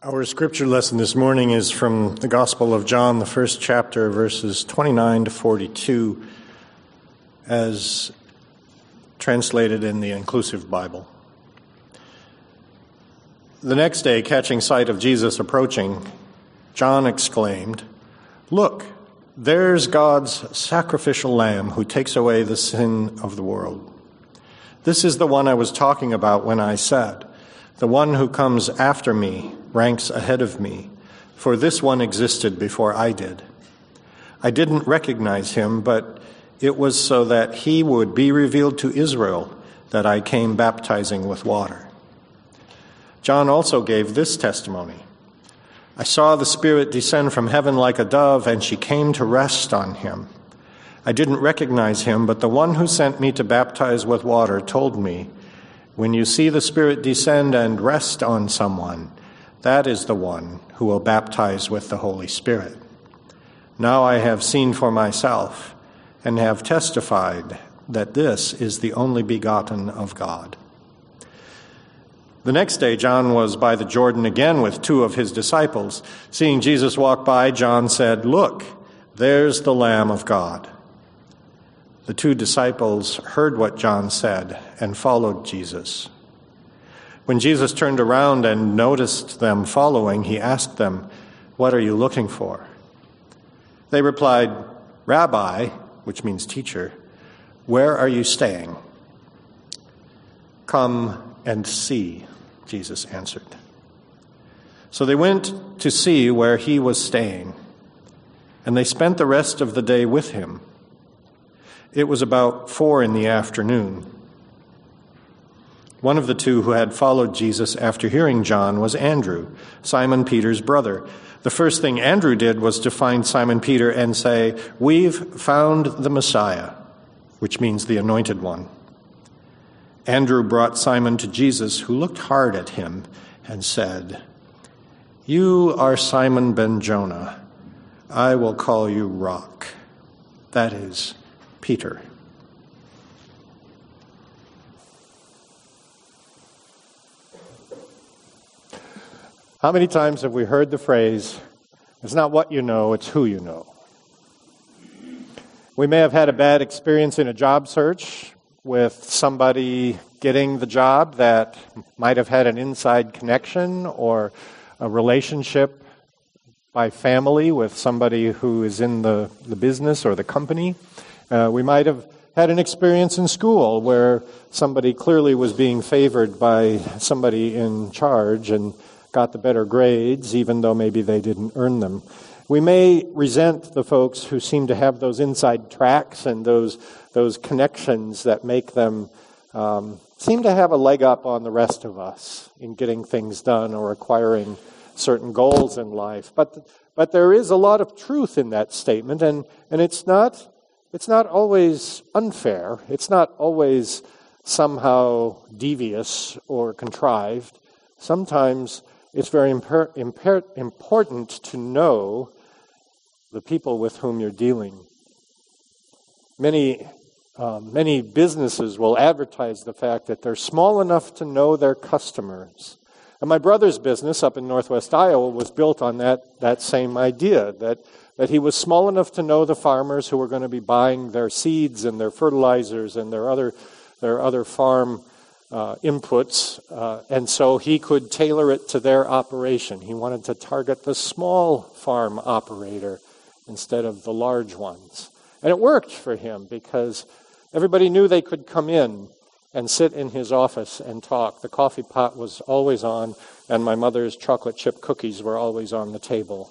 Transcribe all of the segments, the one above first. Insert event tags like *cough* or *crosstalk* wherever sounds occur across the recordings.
Our scripture lesson this morning is from the Gospel of John, the first chapter, verses 29 to 42, as translated in the Inclusive Bible. The next day, catching sight of Jesus approaching, John exclaimed, Look, there's God's sacrificial lamb who takes away the sin of the world. This is the one I was talking about when I said, The one who comes after me ranks ahead of me, for this one existed before I did. I didn't recognize him, but it was so that he would be revealed to Israel that I came baptizing with water. John also gave this testimony I saw the Spirit descend from heaven like a dove, and she came to rest on him. I didn't recognize him, but the one who sent me to baptize with water told me, When you see the Spirit descend and rest on someone, that is the one who will baptize with the Holy Spirit. Now I have seen for myself and have testified that this is the only begotten of God. The next day, John was by the Jordan again with two of his disciples. Seeing Jesus walk by, John said, Look, there's the Lamb of God. The two disciples heard what John said and followed Jesus. When Jesus turned around and noticed them following, he asked them, What are you looking for? They replied, Rabbi, which means teacher, where are you staying? Come and see, Jesus answered. So they went to see where he was staying, and they spent the rest of the day with him. It was about four in the afternoon. One of the two who had followed Jesus after hearing John was Andrew, Simon Peter's brother. The first thing Andrew did was to find Simon Peter and say, We've found the Messiah, which means the anointed one. Andrew brought Simon to Jesus, who looked hard at him and said, You are Simon ben Jonah. I will call you Rock. That is, Peter. How many times have we heard the phrase, it's not what you know, it's who you know? We may have had a bad experience in a job search with somebody getting the job that might have had an inside connection or a relationship by family with somebody who is in the, the business or the company. Uh, we might have had an experience in school where somebody clearly was being favored by somebody in charge and got the better grades, even though maybe they didn't earn them. We may resent the folks who seem to have those inside tracks and those, those connections that make them um, seem to have a leg up on the rest of us in getting things done or acquiring certain goals in life. But, but there is a lot of truth in that statement, and, and it's, not, it's not always unfair. It's not always somehow devious or contrived. Sometimes it's very imper- imper- important to know the people with whom you're dealing. Many, um, many businesses will advertise the fact that they're small enough to know their customers. And my brother's business up in northwest Iowa was built on that, that same idea that, that he was small enough to know the farmers who were going to be buying their seeds and their fertilizers and their other, their other farm uh, inputs, uh, and so he could tailor it to their operation. He wanted to target the small farm operator instead of the large ones. And it worked for him because everybody knew they could come in and sit in his office and talk. The coffee pot was always on, and my mother's chocolate chip cookies were always on the table.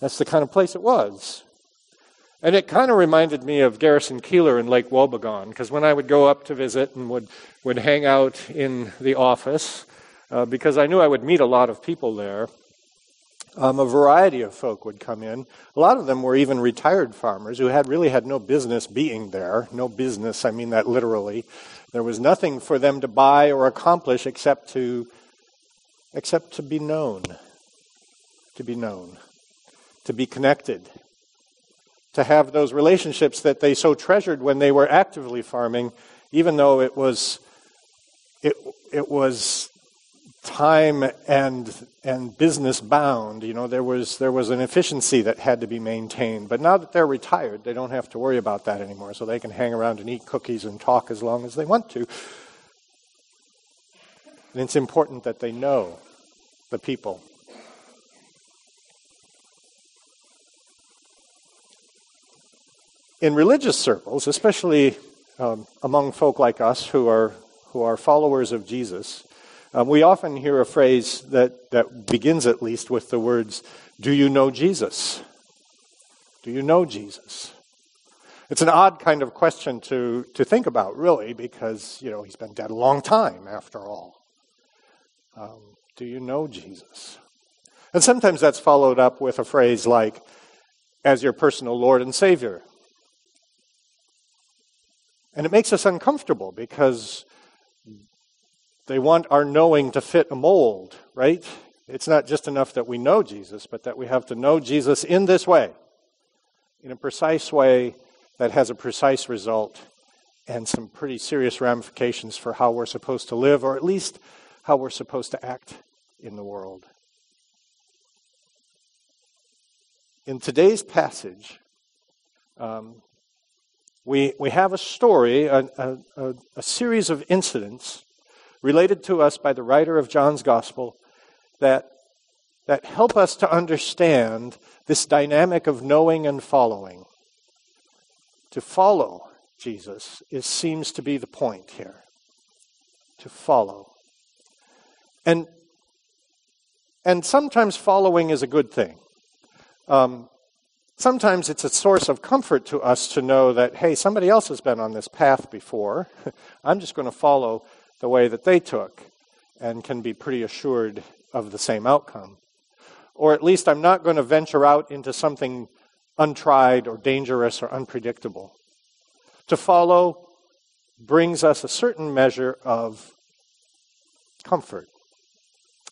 That's the kind of place it was. And it kind of reminded me of Garrison Keillor in Lake Wobegon, because when I would go up to visit and would, would hang out in the office, uh, because I knew I would meet a lot of people there, um, a variety of folk would come in. A lot of them were even retired farmers who had really had no business being there. No business, I mean that literally. There was nothing for them to buy or accomplish except to except to be known. To be known. To be connected to have those relationships that they so treasured when they were actively farming, even though it was it it was time and and business bound. You know, there was there was an efficiency that had to be maintained. But now that they're retired, they don't have to worry about that anymore. So they can hang around and eat cookies and talk as long as they want to. And it's important that they know the people. In religious circles, especially um, among folk like us who are who are followers of Jesus, um, we often hear a phrase that, that begins at least with the words, Do you know Jesus? Do you know Jesus? It's an odd kind of question to, to think about, really, because, you know, he's been dead a long time, after all. Um, do you know Jesus? And sometimes that's followed up with a phrase like, as your personal Lord and Savior. And it makes us uncomfortable because they want our knowing to fit a mold, right? It's not just enough that we know Jesus, but that we have to know Jesus in this way, in a precise way that has a precise result and some pretty serious ramifications for how we're supposed to live, or at least how we're supposed to act in the world. In today's passage, um, we, we have a story, a, a, a series of incidents related to us by the writer of John's Gospel that, that help us to understand this dynamic of knowing and following. To follow Jesus is, seems to be the point here. To follow. And, and sometimes following is a good thing. Um, sometimes it's a source of comfort to us to know that, hey, somebody else has been on this path before. *laughs* I'm just going to follow the way that they took and can be pretty assured of the same outcome. Or at least I'm not going to venture out into something untried or dangerous or unpredictable. To follow brings us a certain measure of comfort.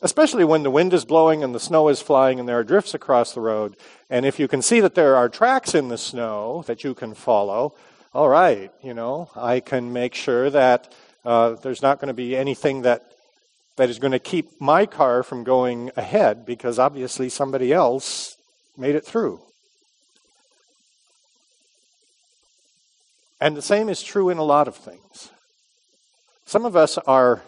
Especially when the wind is blowing and the snow is flying and there are drifts across the road. And if you can see that there are tracks in the snow that you can follow, all right, you know, I can make sure that uh, there's not going to be anything that that is going to keep my car from going ahead because obviously somebody else made it through. And the same is true in a lot of things. Some of us are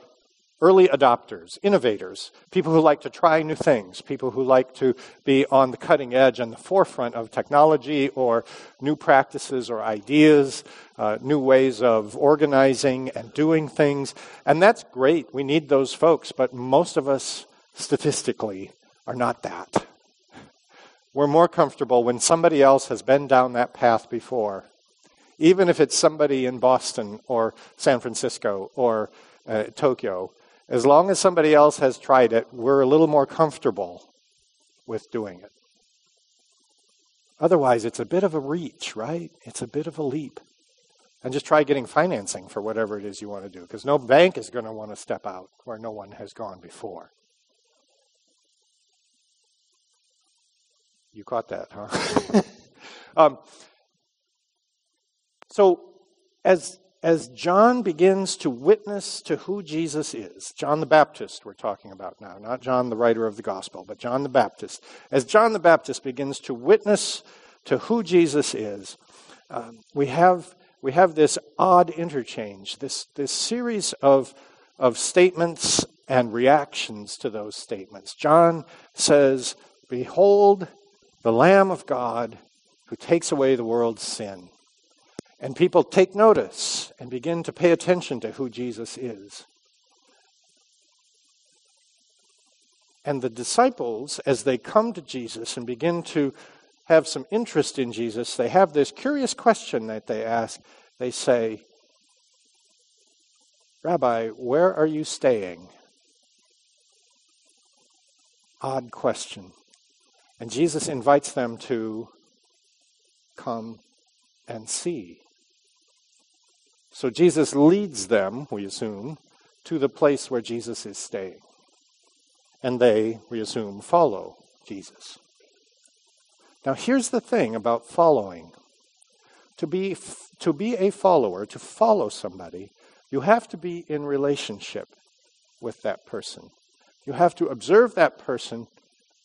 early adopters, innovators, people who like to try new things, people who like to be on the cutting edge and the forefront of technology or new practices or ideas, uh, new ways of organizing and doing things. And that's great. We need those folks, but most of us, statistically, are not that. We're more comfortable when somebody else has been down that path before, even if it's somebody in Boston or San Francisco or uh, Tokyo as long as somebody else has tried it, we're a little more comfortable with doing it. Otherwise, it's a bit of a reach, right? It's a bit of a leap. And just try getting financing for whatever it is you want to do, because no bank is going to want to step out where no one has gone before. You caught that, huh? *laughs* um, so, as as John begins to witness to who Jesus is, John the Baptist, we're talking about now, not John the writer of the gospel, but John the Baptist, as John the Baptist begins to witness to who Jesus is, um, we, have, we have this odd interchange, this, this series of, of statements and reactions to those statements. John says, Behold, the Lamb of God who takes away the world's sin. And people take notice and begin to pay attention to who Jesus is. And the disciples, as they come to Jesus and begin to have some interest in Jesus, they have this curious question that they ask. They say, Rabbi, where are you staying? Odd question. And Jesus invites them to come and see. So Jesus leads them, we assume, to the place where Jesus is staying. And they, we assume, follow Jesus. Now, here's the thing about following to be, to be a follower, to follow somebody, you have to be in relationship with that person. You have to observe that person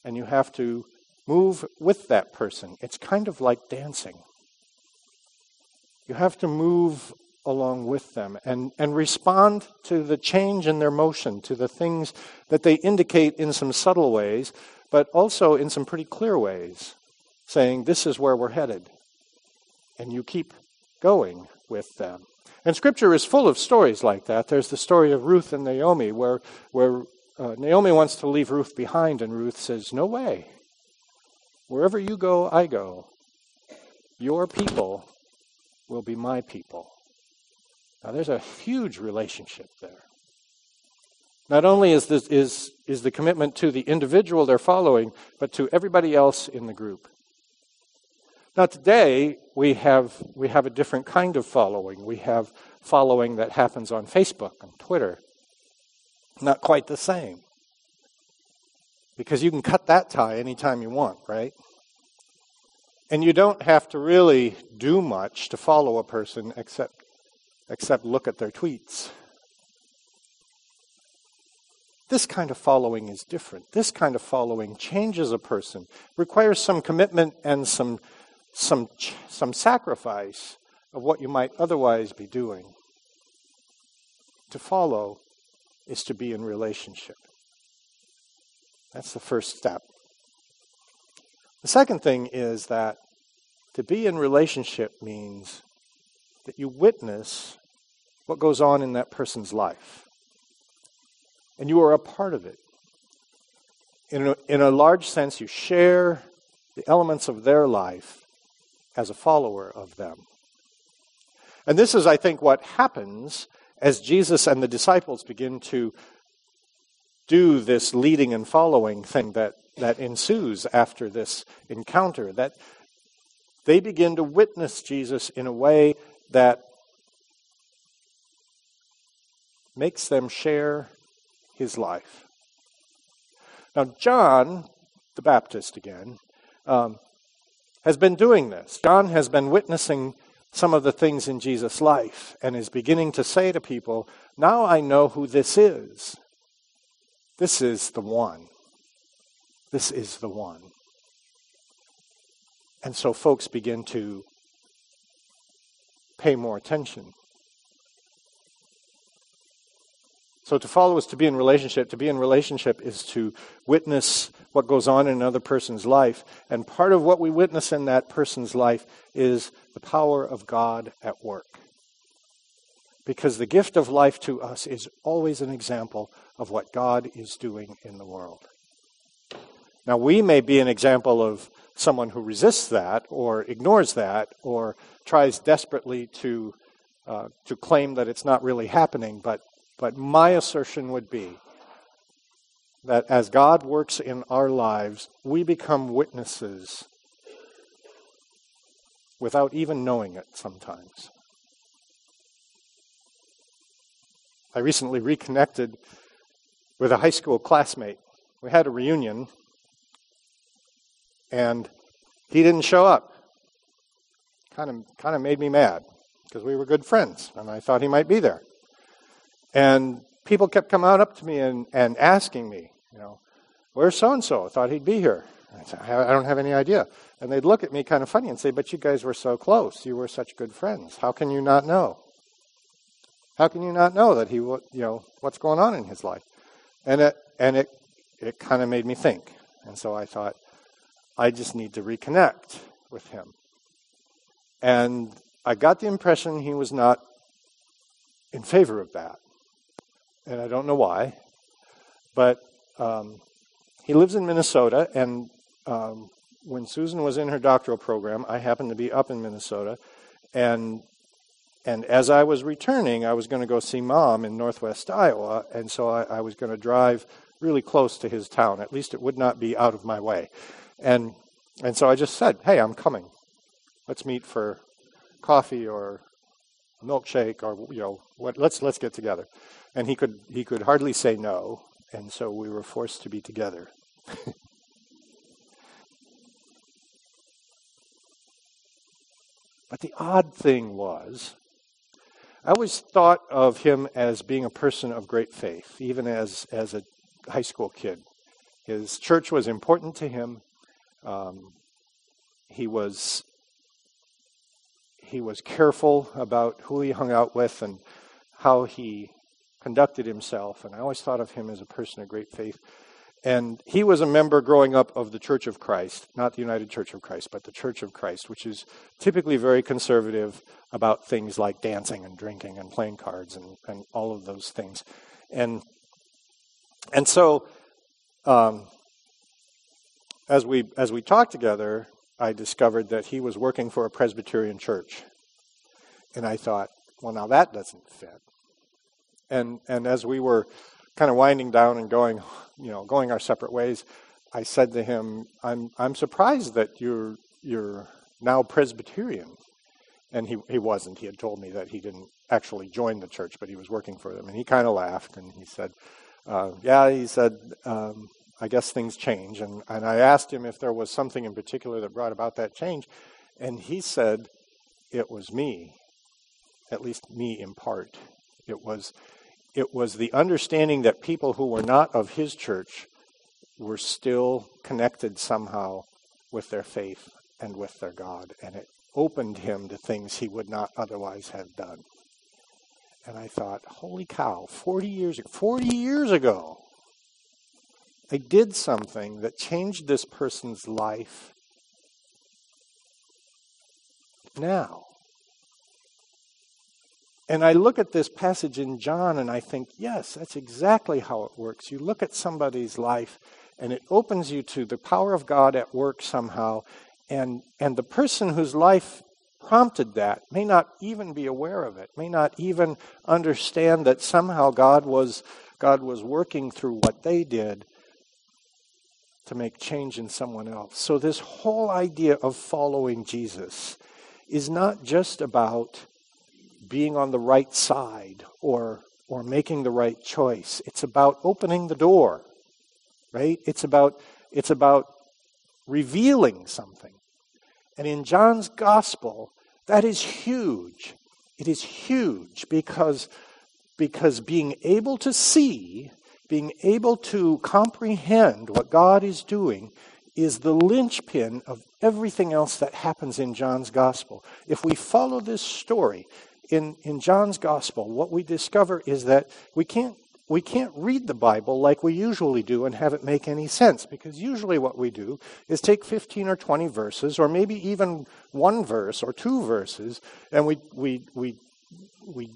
and you have to move with that person. It's kind of like dancing. You have to move along with them and, and respond to the change in their motion, to the things that they indicate in some subtle ways, but also in some pretty clear ways, saying, This is where we're headed. And you keep going with them. And Scripture is full of stories like that. There's the story of Ruth and Naomi, where, where uh, Naomi wants to leave Ruth behind, and Ruth says, No way. Wherever you go, I go. Your people will be my people. Now, there's a huge relationship there. Not only is, this, is, is the commitment to the individual they're following, but to everybody else in the group. Now, today, we have, we have a different kind of following. We have following that happens on Facebook and Twitter. Not quite the same. Because you can cut that tie anytime you want, right? And you don't have to really do much to follow a person except, except look at their tweets. This kind of following is different. This kind of following changes a person, requires some commitment and some, some, some sacrifice of what you might otherwise be doing. To follow is to be in relationship. That's the first step. The second thing is that to be in relationship means that you witness what goes on in that person's life. And you are a part of it. In a, in a large sense, you share the elements of their life as a follower of them. And this is, I think, what happens as Jesus and the disciples begin to do this leading and following thing that, that ensues after this encounter, that they begin to witness Jesus in a way that makes them share his life. Now, John the Baptist, again, um, has been doing this. John has been witnessing some of the things in Jesus' life and is beginning to say to people, Now I know who this is. This is the one. This is the one. And so folks begin to pay more attention. So to follow is to be in relationship. To be in relationship is to witness what goes on in another person's life. And part of what we witness in that person's life is the power of God at work. Because the gift of life to us is always an example of what God is doing in the world. Now, we may be an example of someone who resists that or ignores that or tries desperately to, uh, to claim that it's not really happening, but, but my assertion would be that as God works in our lives, we become witnesses without even knowing it sometimes. I recently reconnected with a high school classmate. We had a reunion, and he didn't show up. Kind of, kind of made me mad because we were good friends, and I thought he might be there. And people kept coming out up to me and, and asking me, you know, where's so and so? I thought he'd be here. I, said, I don't have any idea. And they'd look at me kind of funny and say, But you guys were so close. You were such good friends. How can you not know? How can you not know that he, you know, what's going on in his life? And it, and it, it kind of made me think. And so I thought, I just need to reconnect with him. And I got the impression he was not in favor of that. And I don't know why. But um, he lives in Minnesota, and um, when Susan was in her doctoral program, I happened to be up in Minnesota, and and as I was returning, I was going to go see mom in northwest Iowa, and so I, I was going to drive really close to his town. At least it would not be out of my way, and and so I just said, "Hey, I'm coming. Let's meet for coffee or milkshake or you know what? Let's let's get together." And he could he could hardly say no, and so we were forced to be together. *laughs* But the odd thing was, I always thought of him as being a person of great faith, even as, as a high school kid. His church was important to him. Um, he was he was careful about who he hung out with and how he conducted himself. And I always thought of him as a person of great faith. And he was a member growing up of the Church of Christ, not the United Church of Christ, but the Church of Christ, which is typically very conservative about things like dancing and drinking and playing cards and, and all of those things. And and so um, as we as we talked together, I discovered that he was working for a Presbyterian church. And I thought, well now that doesn't fit. And and as we were kind of winding down and going, you know, going our separate ways, I said to him, "I'm I'm surprised that you're you're now Presbyterian." And he he wasn't. He had told me that he didn't actually join the church, but he was working for them. And he kind of laughed and he said, uh, "Yeah," he said. Um, I guess things change. And, and I asked him if there was something in particular that brought about that change. And he said, it was me, at least me in part. It was it was the understanding that people who were not of his church were still connected somehow with their faith and with their God. And it opened him to things he would not otherwise have done. And I thought, holy cow, 40 years, 40 years ago, I did something that changed this person's life now. And I look at this passage in John and I think, yes, that's exactly how it works. You look at somebody's life and it opens you to the power of God at work somehow. And, and the person whose life prompted that may not even be aware of it, may not even understand that somehow God was, God was working through what they did to make change in someone else. So, this whole idea of following Jesus is not just about being on the right side or or making the right choice. It's about opening the door. Right? It's about it's about revealing something. And in John's gospel, that is huge. It is huge because because being able to see, being able to comprehend what God is doing is the linchpin of everything else that happens in John's gospel. If we follow this story, in, in John's gospel, what we discover is that we can't, we can't read the Bible like we usually do and have it make any sense, because usually what we do is take 15 or 20 verses, or maybe even one verse or two verses, and we, we, we, we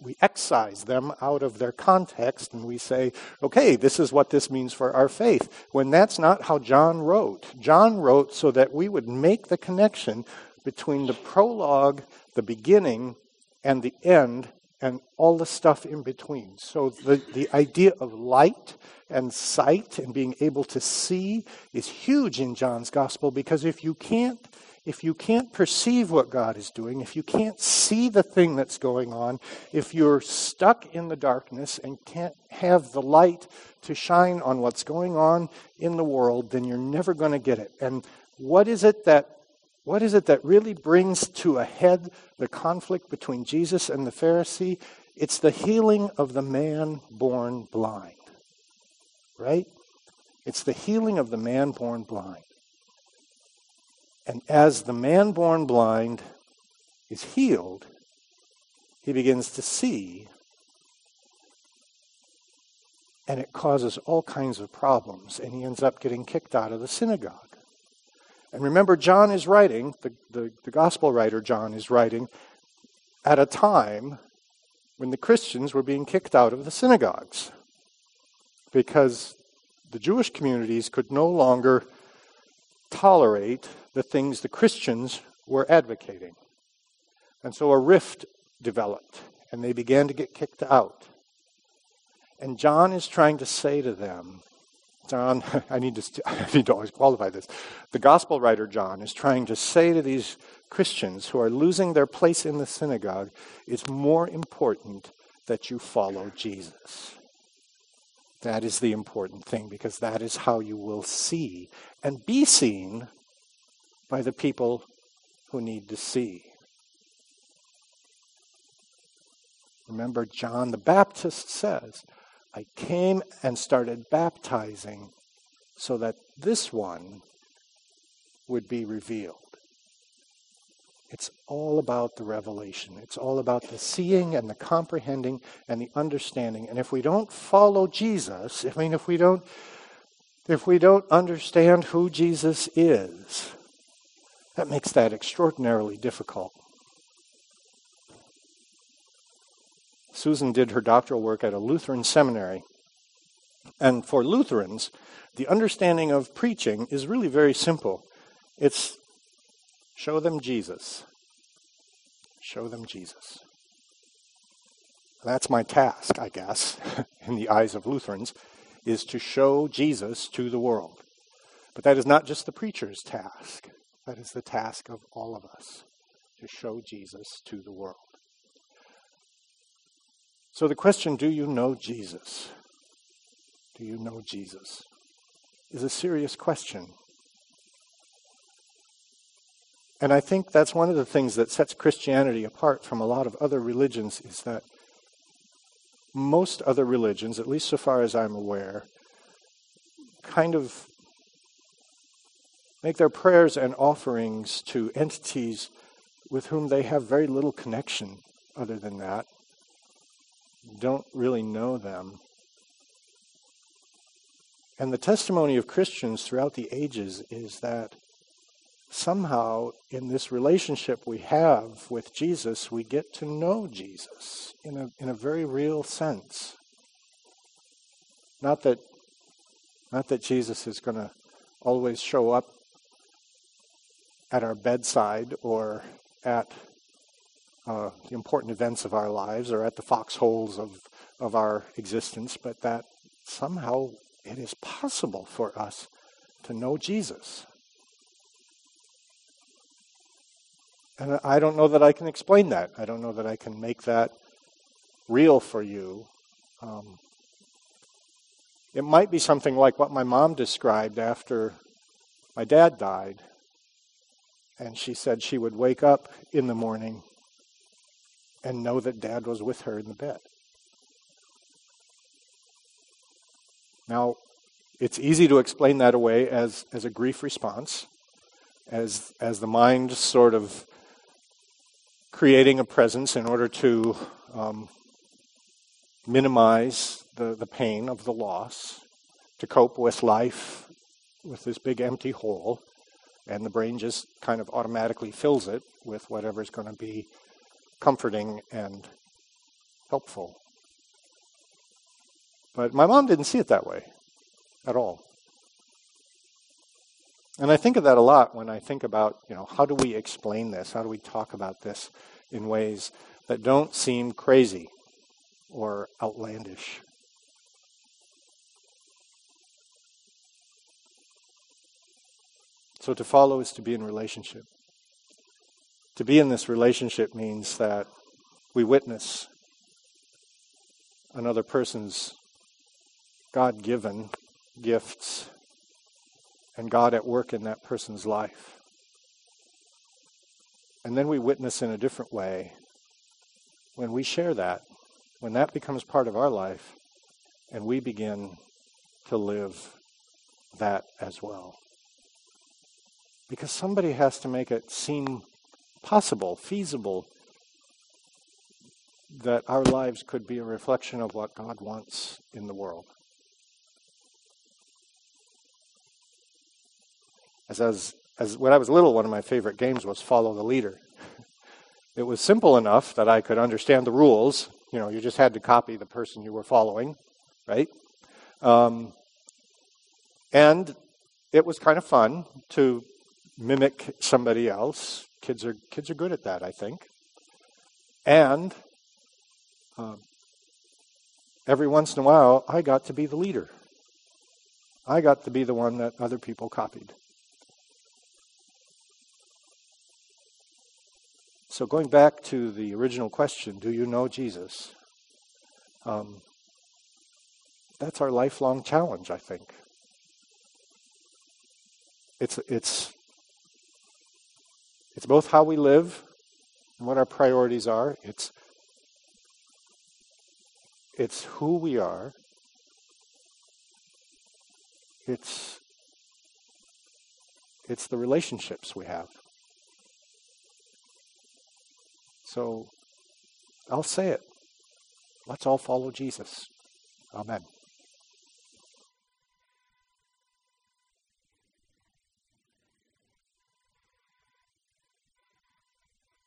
we excise them out of their context and we say, okay, this is what this means for our faith. When that's not how John wrote. John wrote so that we would make the connection between the prologue, the beginning, and the end and all the stuff in between. So the, the idea of light and sight and being able to see is huge in John's gospel because if you can't if you can't perceive what God is doing, if you can't see the thing that's going on, if you're stuck in the darkness and can't have the light to shine on what's going on in the world, then you're never going to get it. And what is it that what is it that really brings to a head the conflict between Jesus and the Pharisee? It's the healing of the man born blind. Right? It's the healing of the man born blind. And as the man born blind is healed, he begins to see, and it causes all kinds of problems, and he ends up getting kicked out of the synagogue. And remember, John is writing, the, the, the, gospel writer John is writing, at a time when the Christians were being kicked out of the synagogues because the Jewish communities could no longer tolerate the things the Christians were advocating. And so a rift developed, and they began to get kicked out. And John is trying to say to them, John, *laughs* I need to, *laughs* I need to always qualify this. The gospel writer John is trying to say to these Christians who are losing their place in the synagogue, it's more important that you follow Jesus. That is the important thing because that is how you will see and be seen by the people who need to see. Remember, John the Baptist says, I came and started baptizing so that this one would be revealed. It's all about the revelation. It's all about the seeing and the comprehending and the understanding. And if we don't follow Jesus, I mean, if we don't, if we don't understand who Jesus is, that makes that extraordinarily difficult. Susan did her doctoral work at a Lutheran seminary. And for Lutherans, the understanding of preaching is really very simple. It's Show them Jesus. Show them Jesus. That's my task, I guess, *laughs* in the eyes of Lutherans, is to show Jesus to the world. But that is not just the preacher's task. That is the task of all of us, to show Jesus to the world. So the question, do you know Jesus? Do you know Jesus? is a serious question and I think that's one of the things that sets Christianity apart from a lot of other religions is that most other religions, at least so far as I'm aware, kind of make their prayers and offerings to entities with whom they have very little connection other than that, don't really know them. And the testimony of Christians throughout the ages is that somehow in this relationship we have with Jesus, we get to know Jesus in a, in a very real sense. Not that, not that Jesus is going to always show up at our bedside or at uh, the important events of our lives or at the foxholes of, of our existence, but that somehow it is possible for us to know Jesus And I don't know that I can explain that. I don't know that I can make that real for you. Um, it might be something like what my mom described after my dad died. And she said she would wake up in the morning and know that dad was with her in the bed. Now, it's easy to explain that away as, as a grief response, as, as the mind sort of creating a presence in order to um, minimize the, the pain of the loss, to cope with life with this big empty hole, and the brain just kind of automatically fills it with whatever's going to be comforting and helpful. But my mom didn't see it that way at all. And I think of that a lot when I think about, you know, how do we explain this? How do we talk about this in ways that don't seem crazy or outlandish? So to follow is to be in relationship. To be in this relationship means that we witness another person's God given gifts and God at work in that person's life. And then we witness in a different way when we share that, when that becomes part of our life, and we begin to live that as well. Because somebody has to make it seem possible, feasible, that our lives could be a reflection of what God wants in the world. As, as, as when I was little, one of my favorite games was Follow the Leader. It was simple enough that I could understand the rules. You know, you just had to copy the person you were following, right? Um, and it was kind of fun to mimic somebody else. Kids are kids are good at that, I think. And um, every once in a while, I got to be the leader. I got to be the one that other people copied. So, going back to the original question do you know Jesus? Um, that's our lifelong challenge, I think. It's, it's, it's both how we live and what our priorities are, it's, it's who we are, It's it's the relationships we have. So I'll say it. Let's all follow Jesus. Amen.